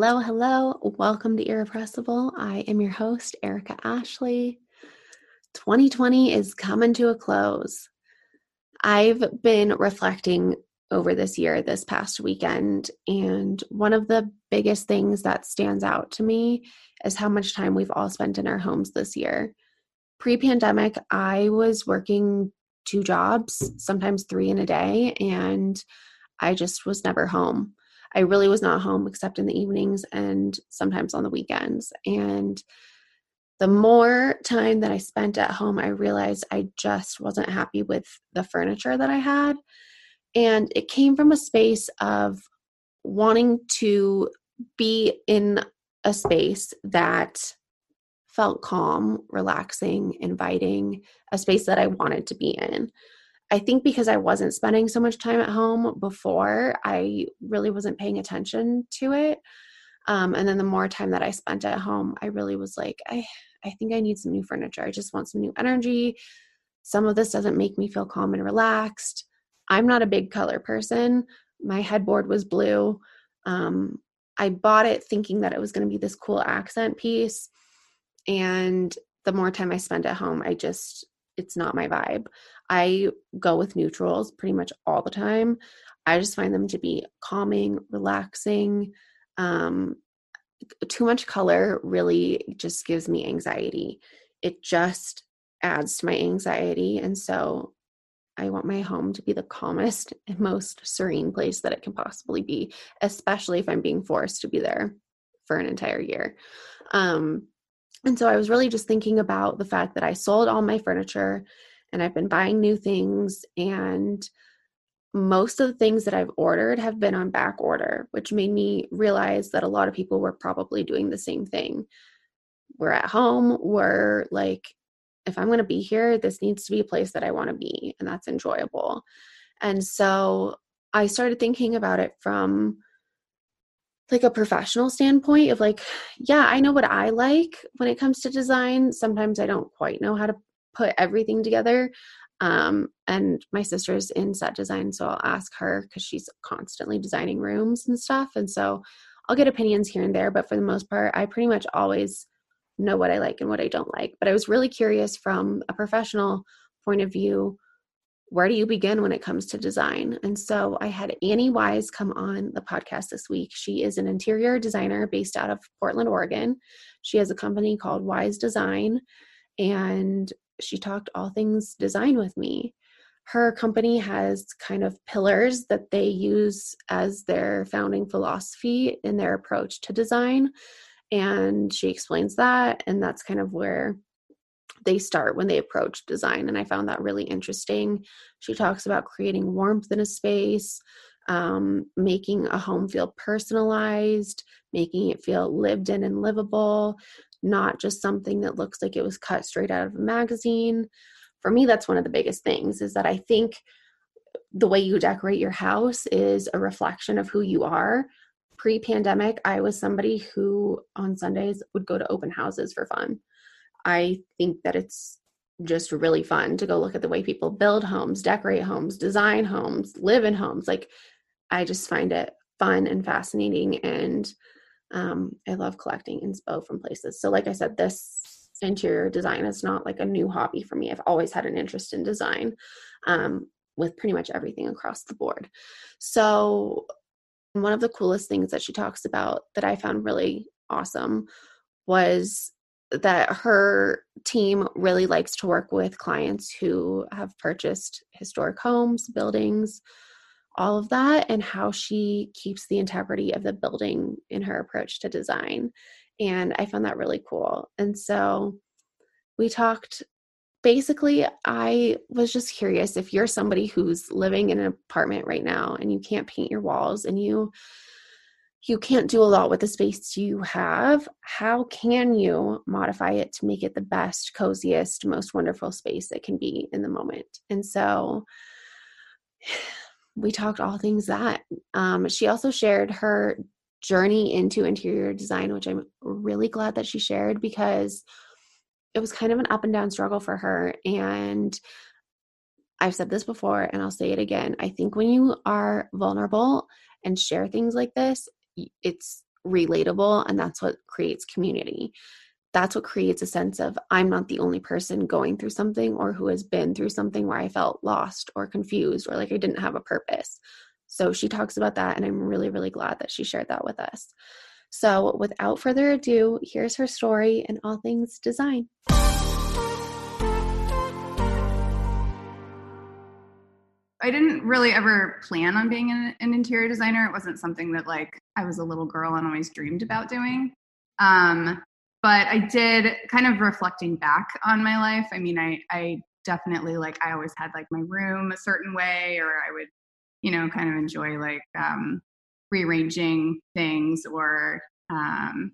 Hello, hello. Welcome to Irrepressible. I am your host, Erica Ashley. 2020 is coming to a close. I've been reflecting over this year, this past weekend, and one of the biggest things that stands out to me is how much time we've all spent in our homes this year. Pre pandemic, I was working two jobs, sometimes three in a day, and I just was never home. I really was not home except in the evenings and sometimes on the weekends. And the more time that I spent at home, I realized I just wasn't happy with the furniture that I had. And it came from a space of wanting to be in a space that felt calm, relaxing, inviting, a space that I wanted to be in. I think because I wasn't spending so much time at home before, I really wasn't paying attention to it. Um, and then the more time that I spent at home, I really was like, I, I think I need some new furniture. I just want some new energy. Some of this doesn't make me feel calm and relaxed. I'm not a big color person. My headboard was blue. Um, I bought it thinking that it was going to be this cool accent piece. And the more time I spent at home, I just, it's not my vibe. I go with neutrals pretty much all the time. I just find them to be calming, relaxing. Um, too much color really just gives me anxiety. It just adds to my anxiety. And so I want my home to be the calmest and most serene place that it can possibly be, especially if I'm being forced to be there for an entire year. Um, and so I was really just thinking about the fact that I sold all my furniture and I've been buying new things and most of the things that I've ordered have been on back order, which made me realize that a lot of people were probably doing the same thing. We're at home, we're like, if I'm going to be here, this needs to be a place that I want to be, and that's enjoyable. And so I started thinking about it from like a professional standpoint of like, yeah, I know what I like when it comes to design. Sometimes I don't quite know how to put everything together. Um, and my sister's in set design, so I'll ask her because she's constantly designing rooms and stuff. And so I'll get opinions here and there, but for the most part, I pretty much always know what I like and what I don't like. But I was really curious from a professional point of view where do you begin when it comes to design? And so I had Annie Wise come on the podcast this week. She is an interior designer based out of Portland, Oregon. She has a company called Wise Design, and she talked all things design with me. Her company has kind of pillars that they use as their founding philosophy in their approach to design. And she explains that, and that's kind of where they start when they approach design. And I found that really interesting. She talks about creating warmth in a space, um, making a home feel personalized, making it feel lived in and livable, not just something that looks like it was cut straight out of a magazine. For me, that's one of the biggest things is that I think the way you decorate your house is a reflection of who you are. Pre pandemic, I was somebody who on Sundays would go to open houses for fun. I think that it's just really fun to go look at the way people build homes, decorate homes, design homes, live in homes. Like, I just find it fun and fascinating. And um, I love collecting inspo from places. So, like I said, this interior design is not like a new hobby for me. I've always had an interest in design um, with pretty much everything across the board. So, one of the coolest things that she talks about that I found really awesome was that her team really likes to work with clients who have purchased historic homes, buildings, all of that and how she keeps the integrity of the building in her approach to design. And I found that really cool. And so we talked basically I was just curious if you're somebody who's living in an apartment right now and you can't paint your walls and you you can't do a lot with the space you have, how can you modify it to make it the best, coziest, most wonderful space it can be in the moment? And so we talked all things that. Um, she also shared her journey into interior design, which I'm really glad that she shared because it was kind of an up and down struggle for her. And I've said this before and I'll say it again. I think when you are vulnerable and share things like this, it's relatable and that's what creates community that's what creates a sense of i'm not the only person going through something or who has been through something where i felt lost or confused or like i didn't have a purpose so she talks about that and i'm really really glad that she shared that with us so without further ado here's her story and all things design I didn't really ever plan on being an, an, interior designer. It wasn't something that like I was a little girl and always dreamed about doing. Um, but I did kind of reflecting back on my life. I mean, I I definitely like I always had like my room a certain way, or I would, you know, kind of enjoy like um, rearranging things or um,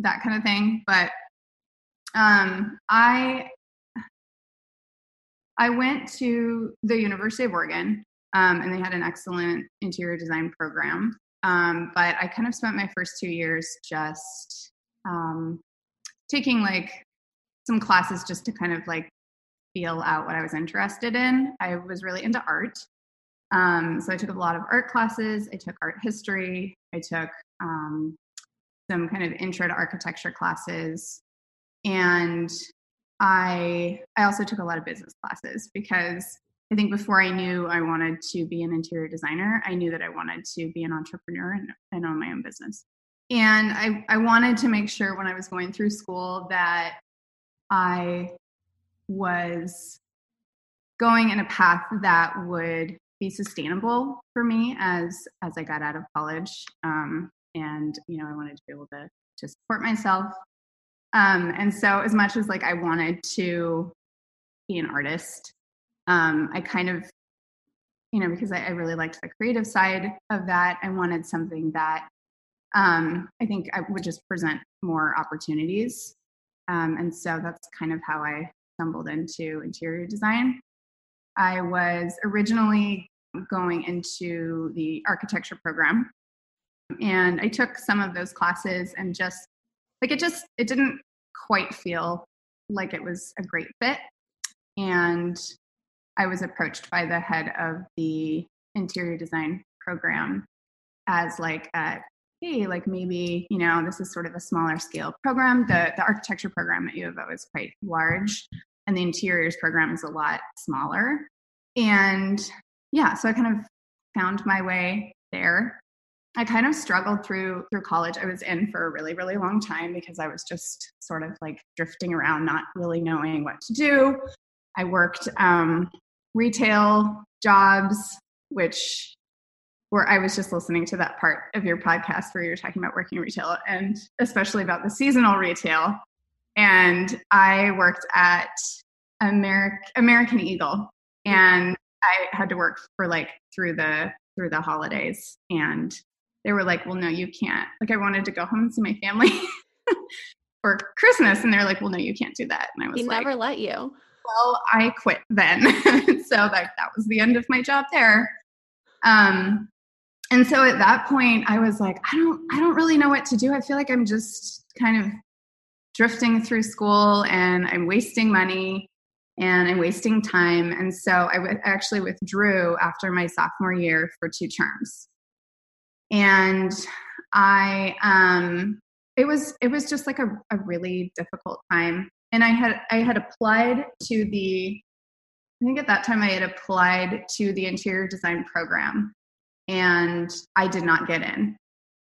that kind of thing. But um, I I went to the University of Oregon, um, and they had an excellent interior design program. Um, but I kind of spent my first two years just um, taking like some classes just to kind of like feel out what I was interested in. I was really into art. Um, so I took a lot of art classes. I took art history. I took um, some kind of intro to architecture classes. And I I also took a lot of business classes because I think before I knew I wanted to be an interior designer, I knew that I wanted to be an entrepreneur and, and own my own business. And I, I wanted to make sure when I was going through school that I was going in a path that would be sustainable for me as as I got out of college. Um, and you know, I wanted to be able to to support myself um, and so as much as like I wanted to be an artist, um, I kind of, you know, because I, I, really liked the creative side of that, I wanted something that um, I think I would just present more opportunities. Um, and so that's kind of how I stumbled into interior design. I was originally going into the architecture program and I took some of those classes and just like it just it didn't quite feel like it was a great fit and i was approached by the head of the interior design program as like a, hey like maybe you know this is sort of a smaller scale program the the architecture program at u of o is quite large and the interiors program is a lot smaller and yeah so i kind of found my way there I kind of struggled through through college. I was in for a really really long time because I was just sort of like drifting around, not really knowing what to do. I worked um, retail jobs, which where I was just listening to that part of your podcast where you're talking about working retail and especially about the seasonal retail. And I worked at American American Eagle, and I had to work for like through the through the holidays and they were like, well, no, you can't. Like, I wanted to go home and see my family for Christmas. And they're like, well, no, you can't do that. And I was he like, never let you. Well, I quit then. so that, that was the end of my job there. Um, and so at that point I was like, I don't, I don't really know what to do. I feel like I'm just kind of drifting through school and I'm wasting money and I'm wasting time. And so I w- actually withdrew after my sophomore year for two terms and I um it was it was just like a, a really difficult time. And I had I had applied to the I think at that time I had applied to the interior design program and I did not get in.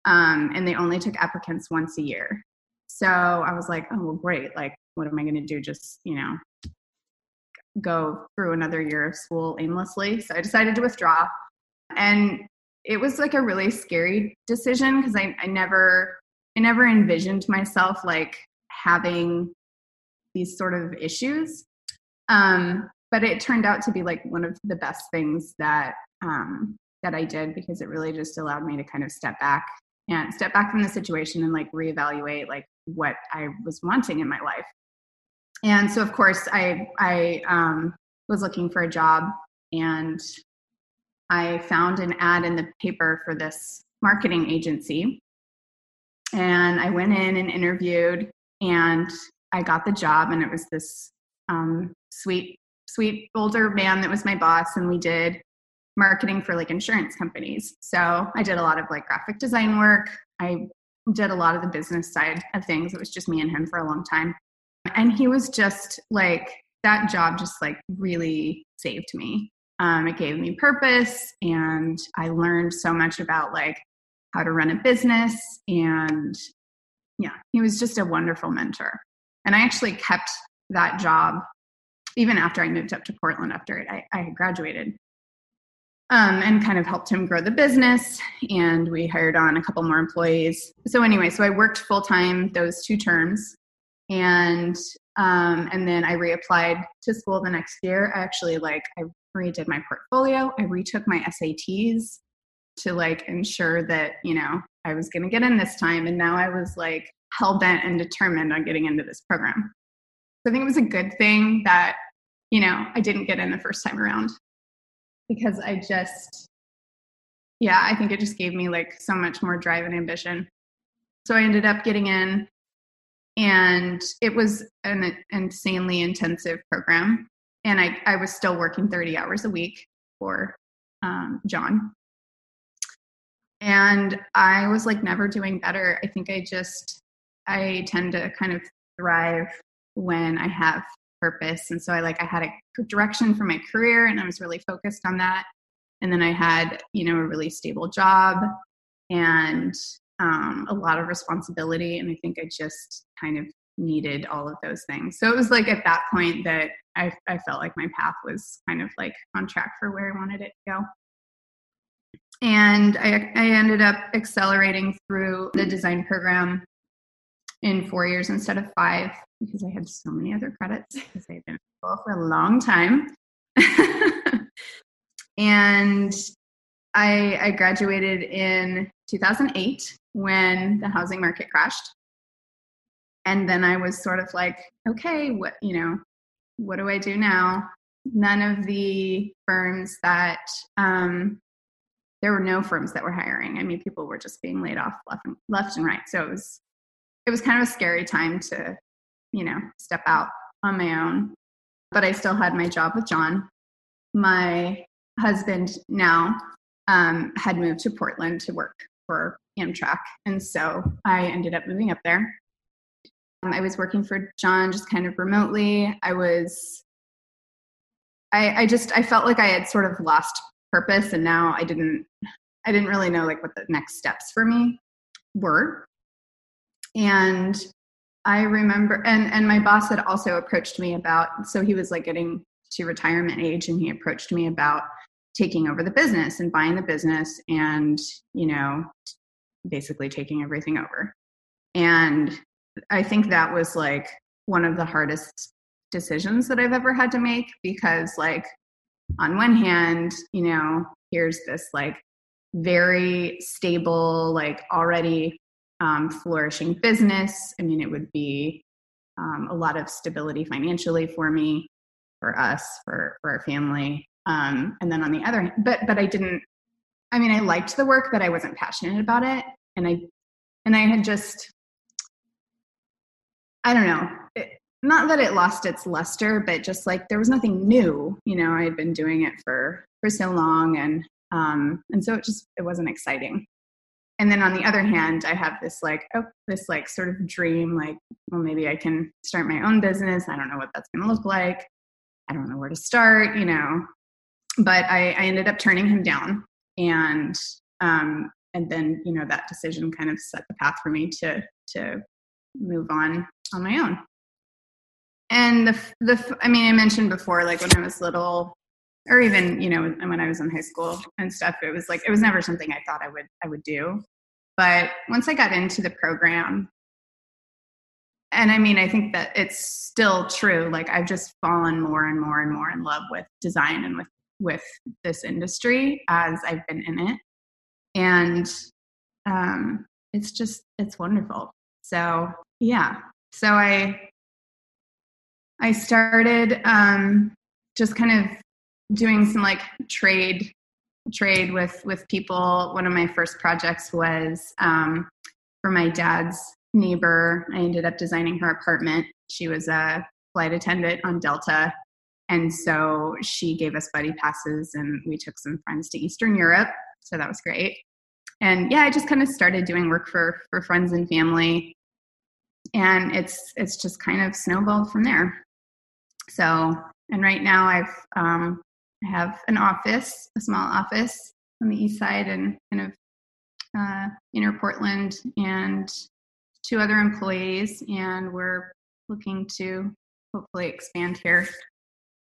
Um, and they only took applicants once a year. So I was like, oh, well, great. Like, what am I going to do? Just, you know, go through another year of school aimlessly. So I decided to withdraw. And it was like a really scary decision because I, I never I never envisioned myself like having these sort of issues. Um, but it turned out to be like one of the best things that um, that I did because it really just allowed me to kind of step back and step back from the situation and like reevaluate like what I was wanting in my life. And so of course I I um, was looking for a job and I found an ad in the paper for this marketing agency. And I went in and interviewed, and I got the job. And it was this um, sweet, sweet older man that was my boss, and we did marketing for like insurance companies. So I did a lot of like graphic design work. I did a lot of the business side of things. It was just me and him for a long time. And he was just like, that job just like really saved me. Um, it gave me purpose and I learned so much about like how to run a business. And yeah, he was just a wonderful mentor. And I actually kept that job even after I moved up to Portland after I, I graduated um, and kind of helped him grow the business. And we hired on a couple more employees. So anyway, so I worked full time those two terms, and um, and then I reapplied to school the next year. I actually like I redid my portfolio. I retook my SATs to like ensure that you know I was going to get in this time. And now I was like hell bent and determined on getting into this program. So I think it was a good thing that you know I didn't get in the first time around because I just, yeah, I think it just gave me like so much more drive and ambition. So I ended up getting in, and it was an insanely intensive program. And I, I was still working 30 hours a week for um, John. And I was like never doing better. I think I just, I tend to kind of thrive when I have purpose. And so i like i had a direction for my career and i was really focused on that. And then i had you know a really stable job and um, a lot of responsibility and i think i just kind of needed all of those things. So it was like at that point that i, I felt like my path was kind of like on track for where i wanted it to go. And I, I ended up accelerating through the design program in four years instead of five because I had so many other credits because I've been in school for a long time. and I, I graduated in 2008 when the housing market crashed. And then I was sort of like, okay, what, you know, what do I do now? None of the firms that, um, there were no firms that were hiring. I mean, people were just being laid off left and, left and right. So it was, it was kind of a scary time to you know, step out on my own. But I still had my job with John. My husband now um, had moved to Portland to work for Amtrak. And so I ended up moving up there. Um, I was working for John just kind of remotely. I was, I, I just, I felt like I had sort of lost purpose and now I didn't, I didn't really know like what the next steps for me were. And I remember, and and my boss had also approached me about. So he was like getting to retirement age, and he approached me about taking over the business and buying the business, and you know, basically taking everything over. And I think that was like one of the hardest decisions that I've ever had to make because, like, on one hand, you know, here's this like very stable, like already um, flourishing business. I mean, it would be um, a lot of stability financially for me, for us, for for our family. Um, and then on the other, but but I didn't. I mean, I liked the work, but I wasn't passionate about it, and I and I had just, I don't know. It, not that it lost its luster, but just like there was nothing new. You know, I had been doing it for for so long, and um, and so it just it wasn't exciting and then on the other hand i have this like oh this like sort of dream like well maybe i can start my own business. I don't know what that's going to look like. I don't know where to start you know. But i, I ended up turning him down. And um, and then you know that decision kind of set the path for me to to move on on my own. And the the i mean i mentioned before like when i was little or even you know when i was in high school and stuff it was like it was never something i thought i would i would do. But once i got into the program and i mean i think that it's still true like i've just fallen more and more and more in love with design and with with this industry as i've been in it. And um it's just it's wonderful. So yeah. So i i started um just kind of doing some like trade trade with with people. One of my first projects was um, for my dad's neighbor. I ended up designing her apartment. She was a flight attendant on delta. And so she gave us buddy passes and we took some friends to eastern europe. So that was great. And yeah, I just kind of started doing work for for friends and family, and it's it's just kind of snowballed from there. So, and right now I've um, I have an office, a small office on the east side, and kind of uh, inner Portland, and two other employees, and we're looking to hopefully expand here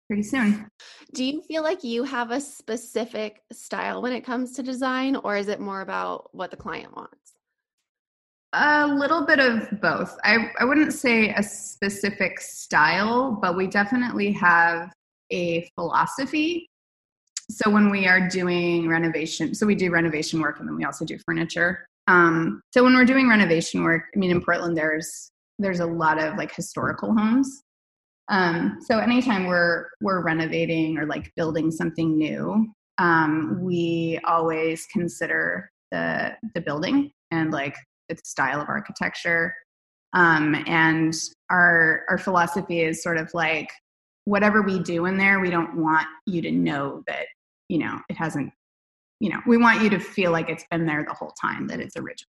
pretty soon. Do you feel like you have a specific style when it comes to design, or is it more about what the client wants? A little bit of both. I, I wouldn't say a specific style, but we definitely have a philosophy. So when we are doing renovation, so we do renovation work and then we also do furniture. Um, so when we're doing renovation work, I mean, in Portland, there's there's a lot of like historical homes um, so anytime we're we're renovating or like building something new, um, we always consider the the building and like its style of architecture. Um, and our our philosophy is sort of like whatever we do in there, we don't want you to know that you know it hasn't. You know, we want you to feel like it's been there the whole time, that it's original.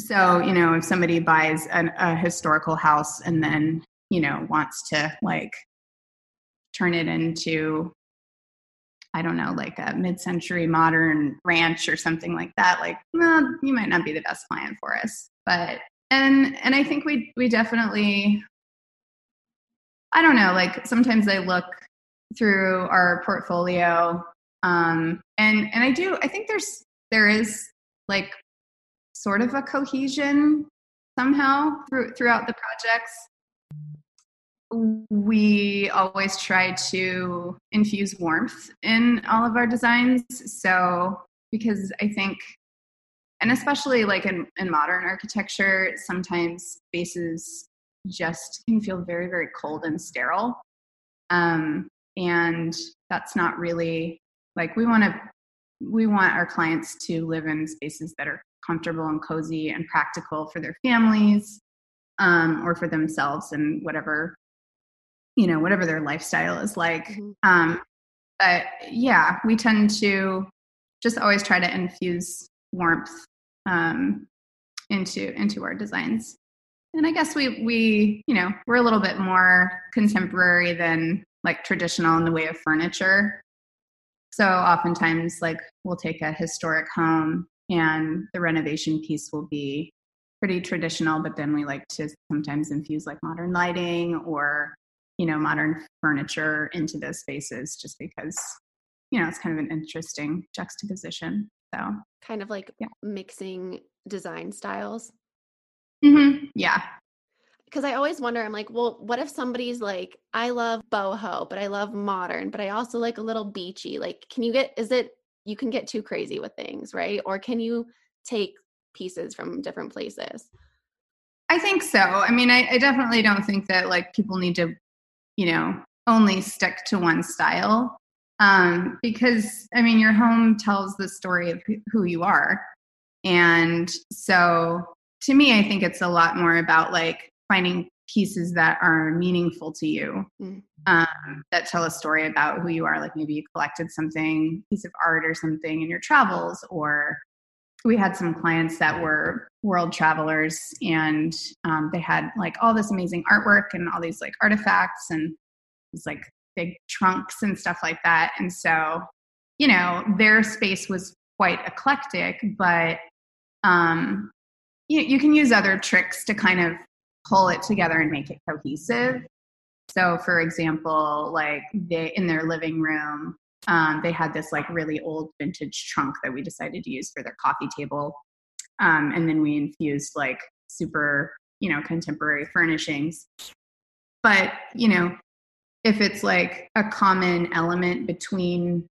So, you know, if somebody buys an, a historical house and then you know wants to like turn it into I don't know, like a mid-century modern ranch or something like that, like, well, you might not be the best client for us. But and and I think we we definitely I don't know, like sometimes I look through our portfolio um and and I do I think there's there is like sort of a cohesion somehow through, throughout the projects we always try to infuse warmth in all of our designs. So, because I think, and especially like in, in modern architecture, sometimes spaces just can feel very, very cold and sterile. Um, and that's not really like we want to, we want our clients to live in spaces that are comfortable and cozy and practical for their families um, or for themselves and whatever you know whatever their lifestyle is like mm-hmm. um but yeah we tend to just always try to infuse warmth um into into our designs and i guess we we you know we're a little bit more contemporary than like traditional in the way of furniture. So oftentimes like we'll take a historic home and the renovation piece will be pretty traditional but then we like to sometimes infuse like modern lighting or you know modern furniture into those spaces just because you know it's kind of an interesting juxtaposition. So kind of like yeah. mixing design styles mm-hmm. yeah because I always wonder, I'm like, well, what if somebody's like, I love boho, but I love modern, but I also like a little beachy. Like, can you get, is it, you can get too crazy with things, right? Or can you take pieces from different places? I think so. I mean, I, I definitely don't think that like people need to you know, only stick to one style. Um, because I mean, your home tells the story of who you are. And so to me, I think it's a lot more about like finding pieces that are meaningful to you mm. um, that tell a story about who you are like maybe you collected something piece of art or something in your travels or we had some clients that were world travelers and um, they had like all this amazing artwork and all these like artifacts and these like big trunks and stuff like that and so you know their space was quite eclectic but um you, you can use other tricks to kind of pull it together and make it cohesive. So for example like they in their living room um, they had this like really old vintage trunk that we decided to use for their coffee table. Um, and then we infused like super you know contemporary furnishings. But you know if it's like a common element between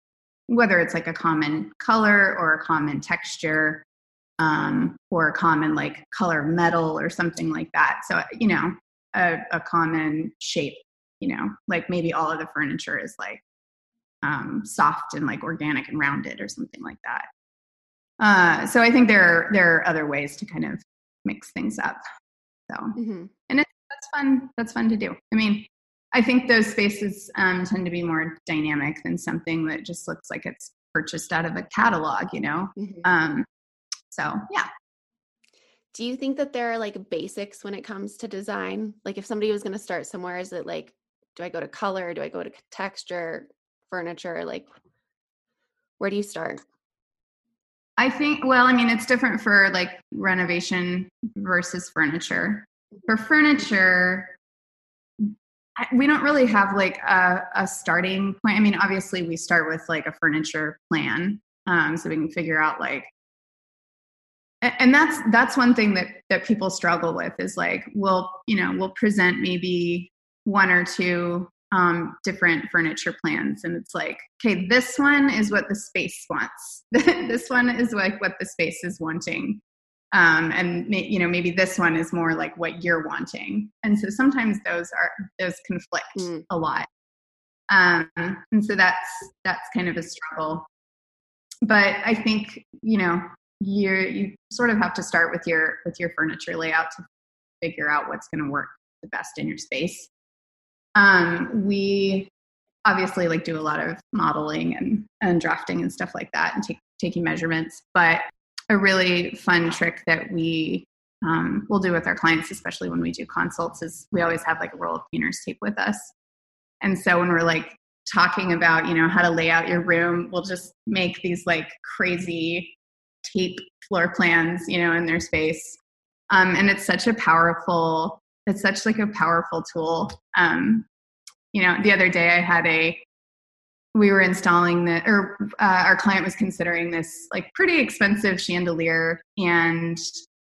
whether it's like a common color or a common texture um, or a common like color metal or something like that so you know a, a common shape you know like maybe all of the furniture is like um, soft and like organic and rounded or something like that. Uh, so I think there are, there are other ways to kind of mix things up. So mm-hmm. and it, that's fun. That's fun to do. I mean, I think those spaces um, tend to be more dynamic than something that just looks like it's purchased out of a catalog, you know? Mm-hmm. Um, so, yeah. Do you think that there are like basics when it comes to design? Like if somebody was going to start somewhere, is it like, do I go to color? Do I go to texture, furniture? Like, where do you start? I think, well, I mean, it's different for like renovation versus furniture. For furniture, we don't really have like a, a, starting point. I mean, obviously, we start with like a furniture plan, um, so we can figure out like, and that's that's one thing that that people struggle with is like, we'll you know we'll present maybe one or two um, different furniture plans, and it's like, okay, this one is what the space wants. this one is like what the space is wanting um, and you know maybe this one is more like what you're wanting and so sometimes those are those conflict mm. a lot um, and so that's that's kind of a struggle but i think you know you you sort of have to start with your with your furniture layout to figure out what's going to work the best in your space um, we obviously like do a lot of modeling and and drafting and stuff like that and take, taking measurements but a really fun trick that we um, will do with our clients, especially when we do consults, is we always have like a roll of painter's tape with us. And so when we're like talking about, you know, how to lay out your room, we'll just make these like crazy tape floor plans, you know, in their space. Um, and it's such a powerful, it's such like a powerful tool. Um, you know, the other day I had a we were installing the or uh, our client was considering this like pretty expensive chandelier and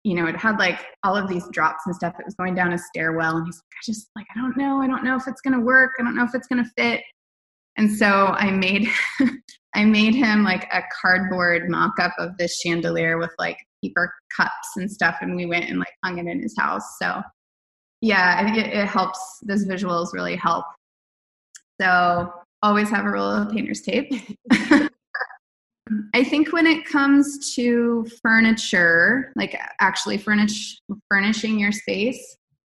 you know it had like all of these drops and stuff it was going down a stairwell and he's like i just like i don't know i don't know if it's to work i don't know if it's to fit and so i made i made him like a cardboard mock-up of this chandelier with like paper cups and stuff and we went and like hung it in his house so yeah i think it, it helps those visuals really help so always have a roll of painter's tape. I think when it comes to furniture, like actually furnish furnishing your space,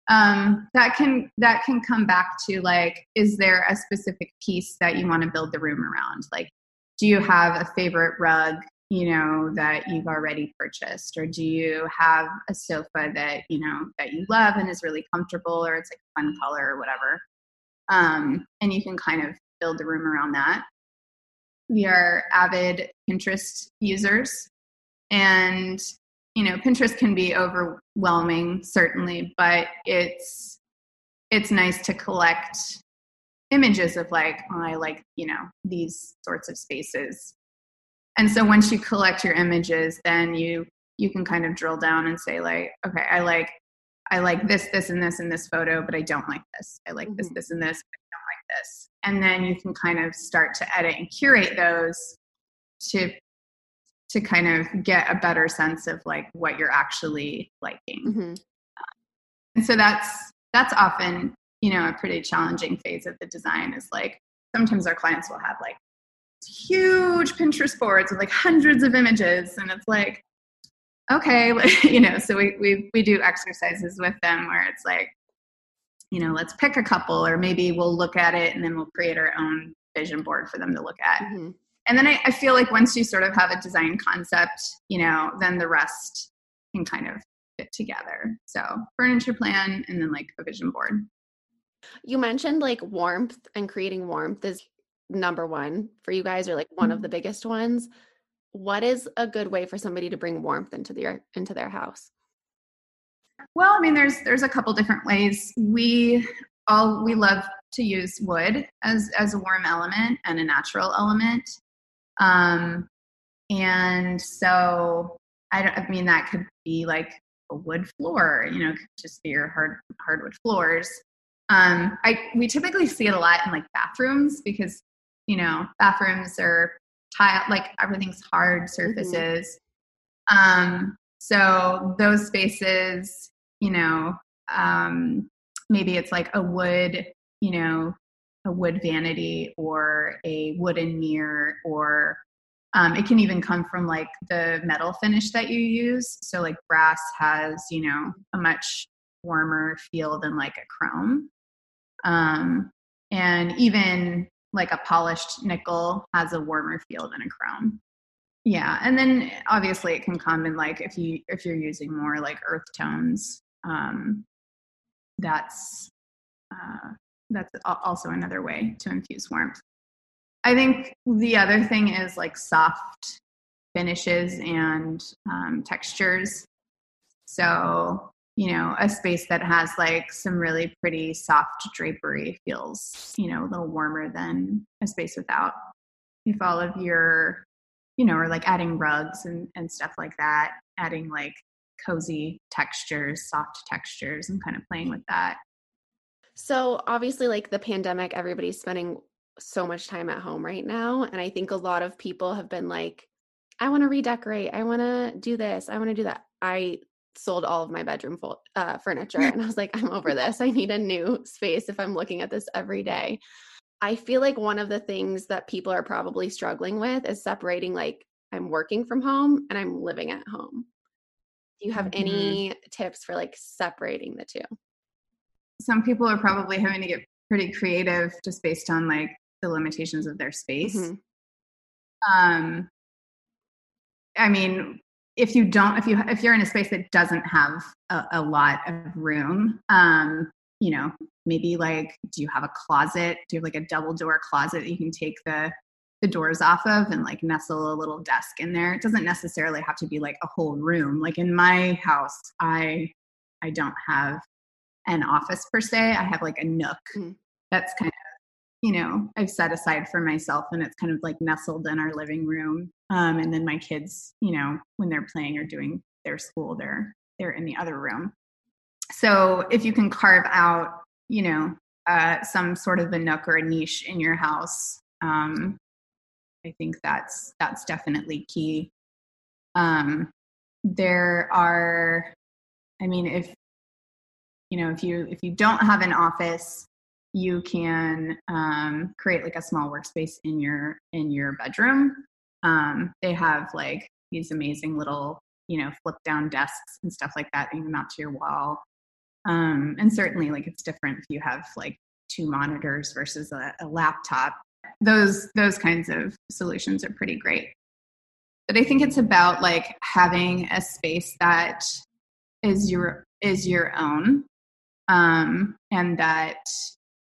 um, that can that can come back to like, is there a specific piece that you want to build the room around? Like, do you have a favorite rug, you know, that you've already purchased, or do you have a sofa that you know that you love and is really comfortable, or it's like a fun color or whatever? Um, and you can kind of build the room around that. We are avid Pinterest users. And, you know, Pinterest can be overwhelming, certainly, but it's it's nice to collect images of like, oh, I like, you know, these sorts of spaces. And so once you collect your images, then you you can kind of drill down and say like, okay, I like I like this, this, and this in this photo, but I don't like this. I like mm-hmm. this, this, and this, but I don't like this and then you can kind of start to edit and curate those to to kind of get a better sense of like what you're actually liking mm-hmm. and so that's that's often you know a pretty challenging phase of the design is like sometimes our clients will have like huge pinterest boards with like hundreds of images and it's like okay you know so we, we we do exercises with them where it's like you know, let's pick a couple, or maybe we'll look at it and then we'll create our own vision board for them to look at. Mm-hmm. And then I, I feel like once you sort of have a design concept, you know, then the rest can kind of fit together. So furniture plan and then like a vision board. You mentioned like warmth and creating warmth is number one for you guys or like one mm-hmm. of the biggest ones. What is a good way for somebody to bring warmth into their into their house? Well, I mean, there's there's a couple different ways. We all we love to use wood as as a warm element and a natural element. Um, and so I don't. I mean, that could be like a wood floor. You know, it could just be your hard hardwood floors. Um, I we typically see it a lot in like bathrooms because you know bathrooms are tile like everything's hard mm-hmm. surfaces. Mm-hmm. Um, so those spaces, you know, um, maybe it's like a wood, you know, a wood vanity or a wooden mirror or um, it can even come from like the metal finish that you use. So like brass has, you know, a much warmer feel than like a chrome. Um, and even like a polished nickel has a warmer feel than a chrome. Yeah, and then obviously it can come in like if you if you're using more like earth tones, um, that's uh, that's also another way to infuse warmth. I think the other thing is like soft finishes and um, textures. So you know, a space that has like some really pretty soft drapery feels, you know, a little warmer than a space without. If all of your, you know, or like adding rugs and, and stuff like that, adding like cozy textures, soft textures, and kind of playing with that. So, obviously, like the pandemic, everybody's spending so much time at home right now. And I think a lot of people have been like, I want to redecorate. I want to do this. I want to do that. I sold all of my bedroom full, uh, furniture and I was like, I'm over this. I need a new space if I'm looking at this every day. I feel like one of the things that people are probably struggling with is separating like I'm working from home and I'm living at home. Do you have mm-hmm. any tips for like separating the two? Some people are probably having to get pretty creative just based on like the limitations of their space. Mm-hmm. Um I mean, if you don't if you if you're in a space that doesn't have a, a lot of room um you know maybe like do you have a closet? Do you have like a double door closet that you can take the the doors off of and like nestle a little desk in there? It doesn't necessarily have to be like a whole room. Like in my house i i don't have an office per se. I have like a nook mm-hmm. that's kind of you know i've set aside for myself and it's kind of like nestled in our living room um, and then my kids, you know, when they're playing or doing their school, they're they're in the other room. So if you can carve out, you know, uh, some sort of a nook or a niche in your house, um, I think that's that's definitely key. Um, there are, I mean, if you know, if you if you don't have an office, you can um, create like a small workspace in your in your bedroom um, they have like these amazing little, you know, flip down desks and stuff like that that you mount to your wall. Um, and certainly, like it's different if you have like two monitors versus a, a laptop. Those those kinds of solutions are pretty great. But I think it's about like having a space that is your is your own, um, and that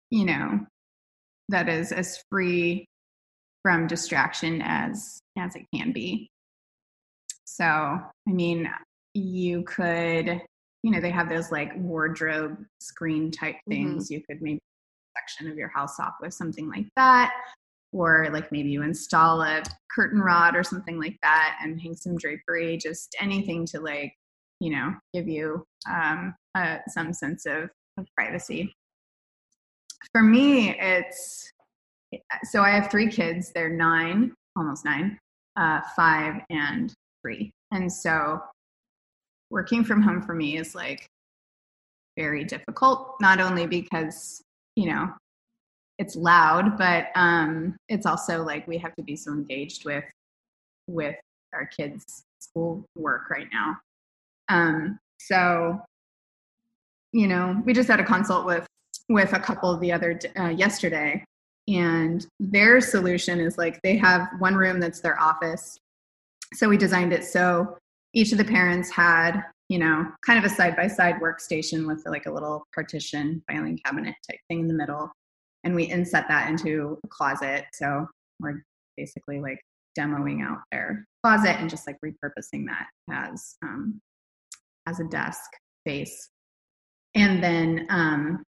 you know that is as free from distraction as as it can be. So, I mean, you could, you know, they have those like wardrobe screen type mm-hmm. things. Mm-hmm. You could maybe section of your house off with something like that. Or like maybe you install a curtain rod or something like that and hang some drapery, just anything to like, you know, give you um, uh, some sense of, of privacy. For me, it's so I have three kids. They're nine, almost nine, uh, five, and three. And so working from home for me is like very difficult, not only because, you know, it's loud, but um, it's also like we have to be so engaged with with our kids' school work right now. Um, so, you know, we just had a consult with with a couple the other uh, yesterday and their solution is like they have one room that's their office. So we designed it so each of the parents had, you know, kind of a side by side workstation with like a little partition filing cabinet type thing in the middle. And we inset that into a closet. So we're basically like demoing out their closet and just like repurposing that as um, as a desk space. And then um,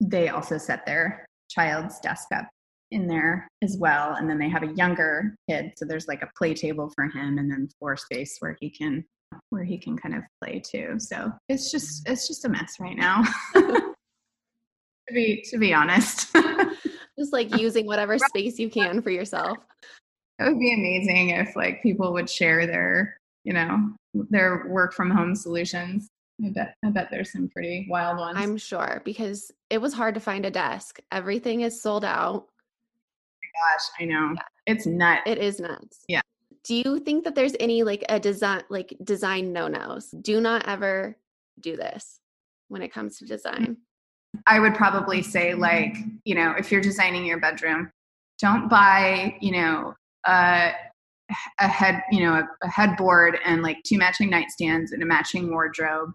they also set their child's desk up in there as well. And then they have a younger kid, so there's like a play table for him, and then floor space where he can where he can kind of play too. So it's just it's just a mess right now. to be to be honest. just like using whatever space you can for yourself. It would be amazing if like people would share their, you know, their work from home solutions. I bet I bet there's some pretty wild ones. I'm sure because it was hard to find a desk. Everything is sold out gosh, I know. Yeah. It's nuts. It is nuts. Yeah. Do you think that there's any like a design like design no-nos? Do not ever do this when it comes to design. I would probably say like, you know, if you're designing your bedroom, don't buy, you know, a, a head, you know, a, a headboard and like two matching nightstands and a matching wardrobe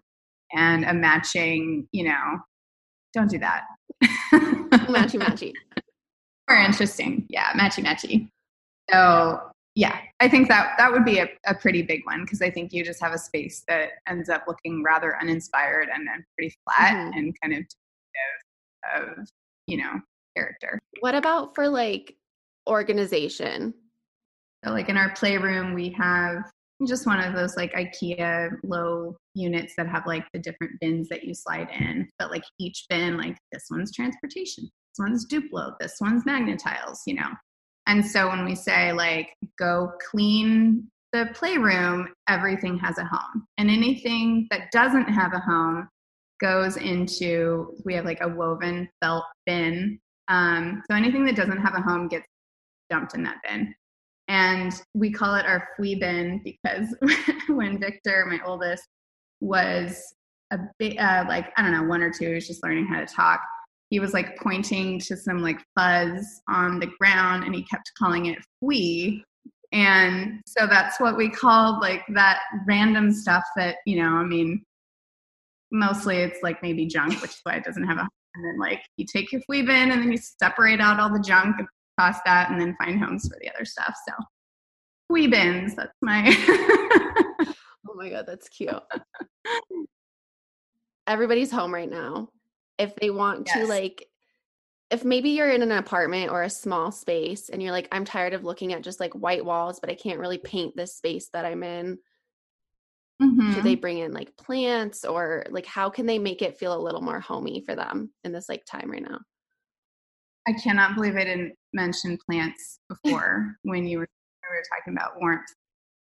and a matching, you know, don't do that. matchy matchy. More interesting. Yeah, matchy matchy. So yeah, I think that that would be a, a pretty big one because I think you just have a space that ends up looking rather uninspired and then pretty flat mm-hmm. and kind of of you know character. What about for like organization? So like in our playroom, we have just one of those like IKEA low units that have like the different bins that you slide in. But like each bin, like this one's transportation, this one's Duplo, this one's Magna-Tiles, you know. And so when we say like go clean the playroom, everything has a home. And anything that doesn't have a home goes into we have like a woven felt bin. Um, so anything that doesn't have a home gets dumped in that bin. And we call it our flea bin because when Victor, my oldest, was a bit uh, like, I don't know, one or two, he was just learning how to talk. He was like pointing to some like fuzz on the ground and he kept calling it flea. And so that's what we called like that random stuff that, you know, I mean, mostly it's like maybe junk, which is why it doesn't have a and then like you take your flea bin and then you separate out all the junk and toss that and then find homes for the other stuff. So flea bins, that's my Oh my god, that's cute. Everybody's home right now. If they want yes. to like if maybe you're in an apartment or a small space and you're like I'm tired of looking at just like white walls but I can't really paint this space that I'm in Mm-hmm. Should they bring in like plants or like how can they make it feel a little more homey for them in this like time right now? I cannot believe I didn't mention plants before when you were, we were talking about warmth.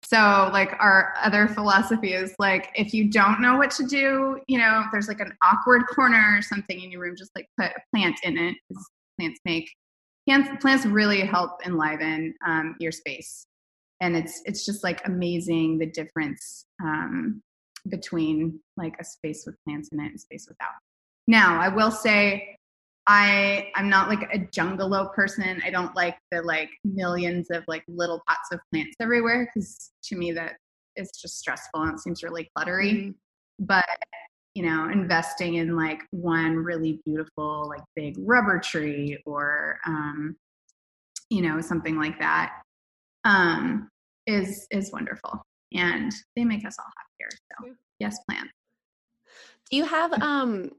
So, like, our other philosophy is like, if you don't know what to do, you know, if there's like an awkward corner or something in your room, just like put a plant in it. Plants make plants, plants really help enliven um, your space and it's it's just like amazing the difference um, between like a space with plants in it and space without. Now, I will say I I'm not like a jungalow person. I don't like the like millions of like little pots of plants everywhere because to me that is just stressful and it seems really cluttery. Mm-hmm. But you know, investing in like one really beautiful like big rubber tree or um, you know something like that um, is is wonderful, and they make us all happier. So yes, plan. Do you have um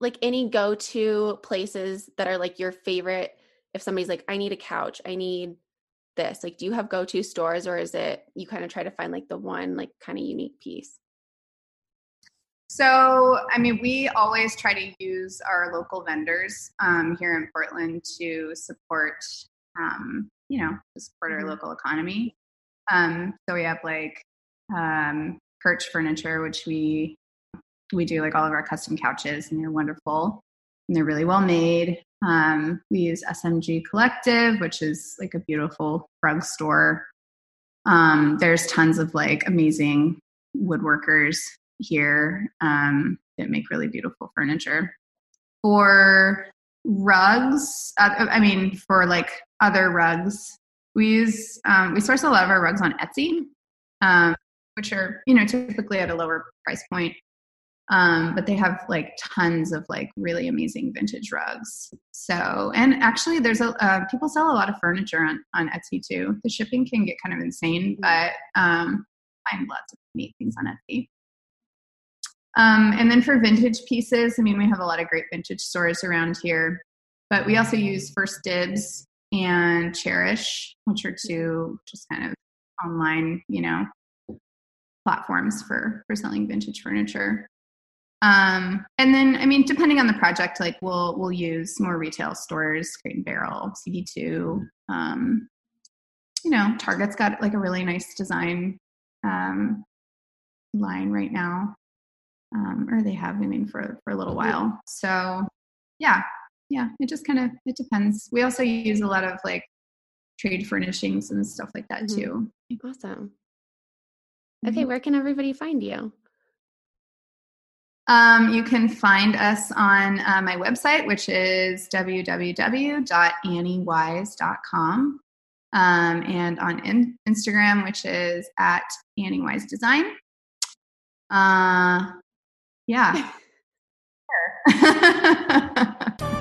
like any go to places that are like your favorite? If somebody's like, I need a couch, I need this. Like, do you have go to stores, or is it you kind of try to find like the one like kind of unique piece? So, I mean, we always try to use our local vendors um, here in Portland to support um, you know, to support our mm-hmm. local economy. Um, so we have like um, Perch Furniture, which we we do like all of our custom couches, and they're wonderful and they're really well made. Um, we use SMG Collective, which is like a beautiful rug store. Um, there's tons of like amazing woodworkers here um, that make really beautiful furniture. For rugs, uh, I mean, for like other rugs. We use um, we source a lot of our rugs on Etsy, um, which are you know typically at a lower price point, um, but they have like tons of like really amazing vintage rugs. So and actually, there's a uh, people sell a lot of furniture on on Etsy too. The shipping can get kind of insane, mm. but um, find lots of neat things on Etsy. Um, and then for vintage pieces, I mean, we have a lot of great vintage stores around here, but we also use First Dibs and Chairish, which are two just kind of online, you know, platforms for for selling vintage furniture. Um, and then, I mean, depending on the project, like we'll we'll use more retail stores, Crate and Barrel, CB2. Um, you know, Target's got like a really nice design um, line right now, um, or they have. I mean, for for a little while. So, yeah, yeah, it just kind of it depends. We also use a lot of like trade furnishings and stuff like that mm-hmm. too. Awesome. Okay, mm-hmm. where can everybody find you? Um, you can find us on uh, my website, which is www.anniewise.com, um, and on in- Instagram, which is at anniewise Design. Uh, yeah.